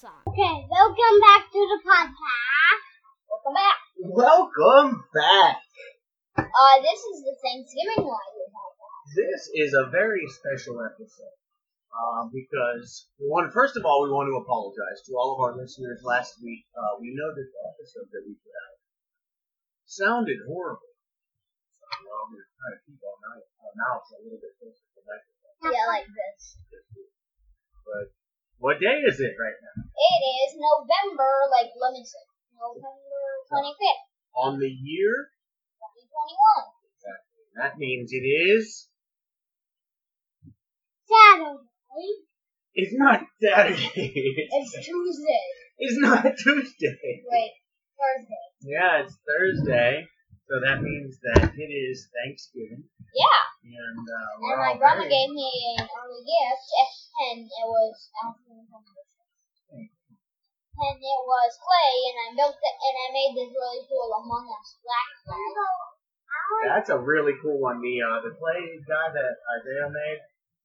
song. Okay, welcome back to the podcast. Welcome back. Welcome back. Uh, this is the Thanksgiving Library podcast. This is a very special episode um, because we want. First of all, we want to apologize to all of our listeners. Last week, uh, we know that the episode that we put out sounded horrible. So we're trying to keep our mouth, our mouths a little bit closer to. Yeah, like this. But what day is it right now? It is November, like, let me see. November 25th, On the year, 2021. Exactly. that means it is. Saturday. It's not Saturday. It's Tuesday. It's not Tuesday. Wait, Thursday. Yeah, it's Thursday, so that means that it is Thanksgiving, Yeah. and uh, And my grandma very- gave me an early gift, and it was and it was clay, and I built it, and I made this really cool Among Us black flag. That's a really cool one. The uh, the clay guy that Isaiah made,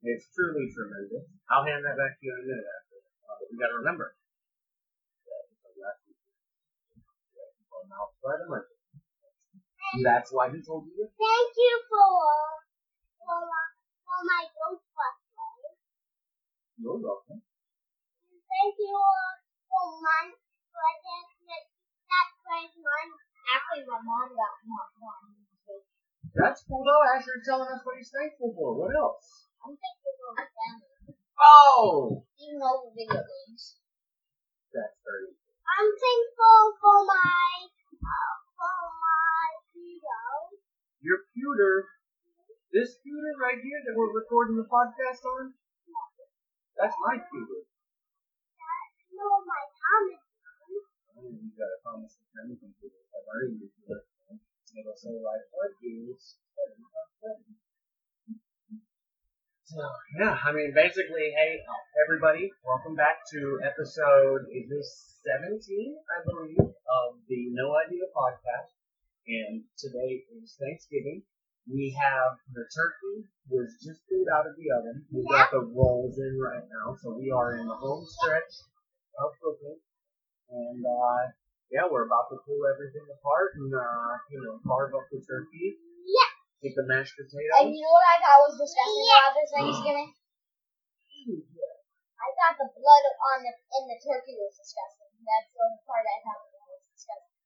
it's truly tremendous. I'll hand that back to you in a minute after. Uh, but we got to remember. That's why he told you. Thank you for for, for my Ghostbusters. You're welcome. Thank you for my present that that was mine. Actually, my mom got mom. That's cool though. Asher's telling us what he's thankful for. What else? I'm thankful for my family, Oh, even over video games. that's very. I'm thankful for Pewter, this pewter right here that we're recording the podcast on, that's my pewter. No, my Thomas. Oh, you gotta promise me anything to. I've already used it. It'll say like, what is? So yeah, I mean, basically, hey, everybody, welcome back to episode is this 17, I believe, of the No Idea podcast. And today is Thanksgiving. We have the turkey was just pulled out of the oven. We got the rolls in right now, so we are in the home stretch of cooking. And uh, yeah, we're about to pull everything apart and uh, you know carve up the turkey. Yeah. Get the mashed And potatoes. you know what I thought was disgusting about this Thanksgiving? I thought the blood on the in the turkey was disgusting. That's the part I thought was disgusting.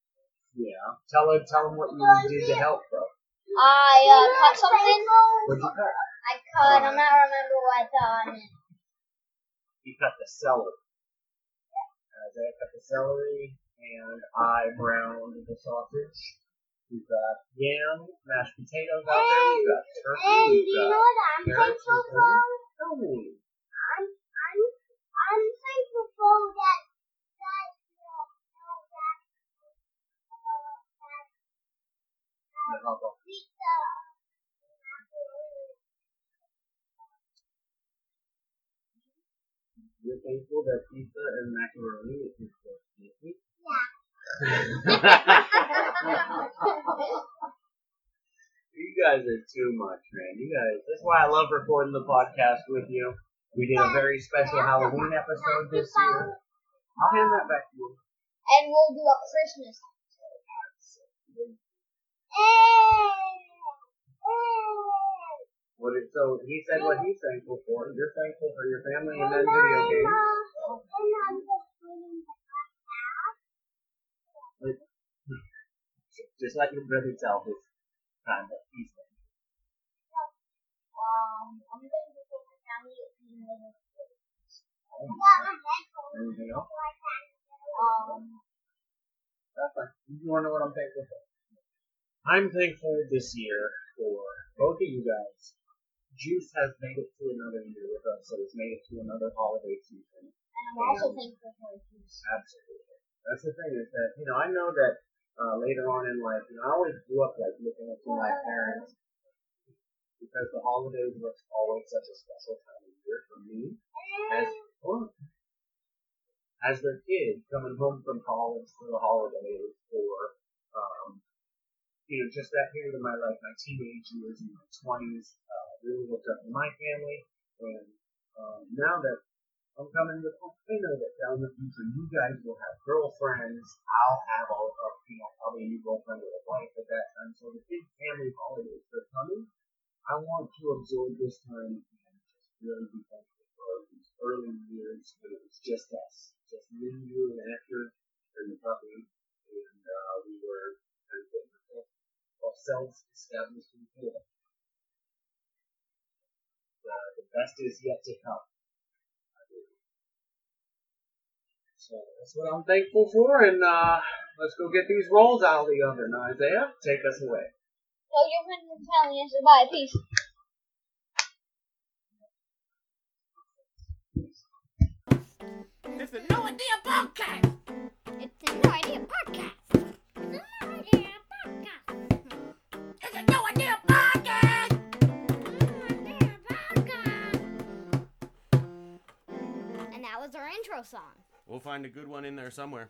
Yeah. Tell her, tell them what you did to help though. I uh, cut something. What'd you cut? I cut. I'm not remember what. Um, You cut the celery. Isaiah cut the celery, and I browned the sausage. We've got yam, mashed potatoes out there. We've got turkey. We've got And I'll You're thankful that pizza and macaroni is so tasty. you guys are too much, man. You guys. That's why I love recording the podcast with you. We did a very special Halloween episode this year. I'll hand that back to you. and we'll do a Christmas. What it, so he said what he's thankful for. You're thankful for your family and then video games. Just like your brother tell his time that he's thankful. Um, I'm thankful for my family and then Anything else? um, That's fine. You want to know what I'm thankful for? I'm thankful this year for both of you guys. Juice has made it to another year with us, so it's made it to another holiday season. and I'm also thankful for juice. Absolutely. That's the thing is that you know I know that uh, later on in life, you know I always grew up like looking up to my parents because the holidays was always such a special time of year for me as well, as their kid coming home from college for the holidays or you know, just that period of my life, my teenage years and my twenties, uh, really looked up to my family, and um, now that I'm coming to Filipino that down the future you guys will have girlfriends. I'll have a, a you know probably a new girlfriend or a wife at that time. So the big family holidays are coming, I want to absorb this time and just really be thankful for these early years when it was just us, just me, you, and Asher, ourselves established in Canada. The, the best is yet to come. So that's what I'm thankful for, and uh, let's go get these rolls out of the oven. Isaiah, take us away. Tell your friends and family and say bye. Peace. It's a no idea podcast. It's a no idea podcast. And that was our intro song. We'll find a good one in there somewhere.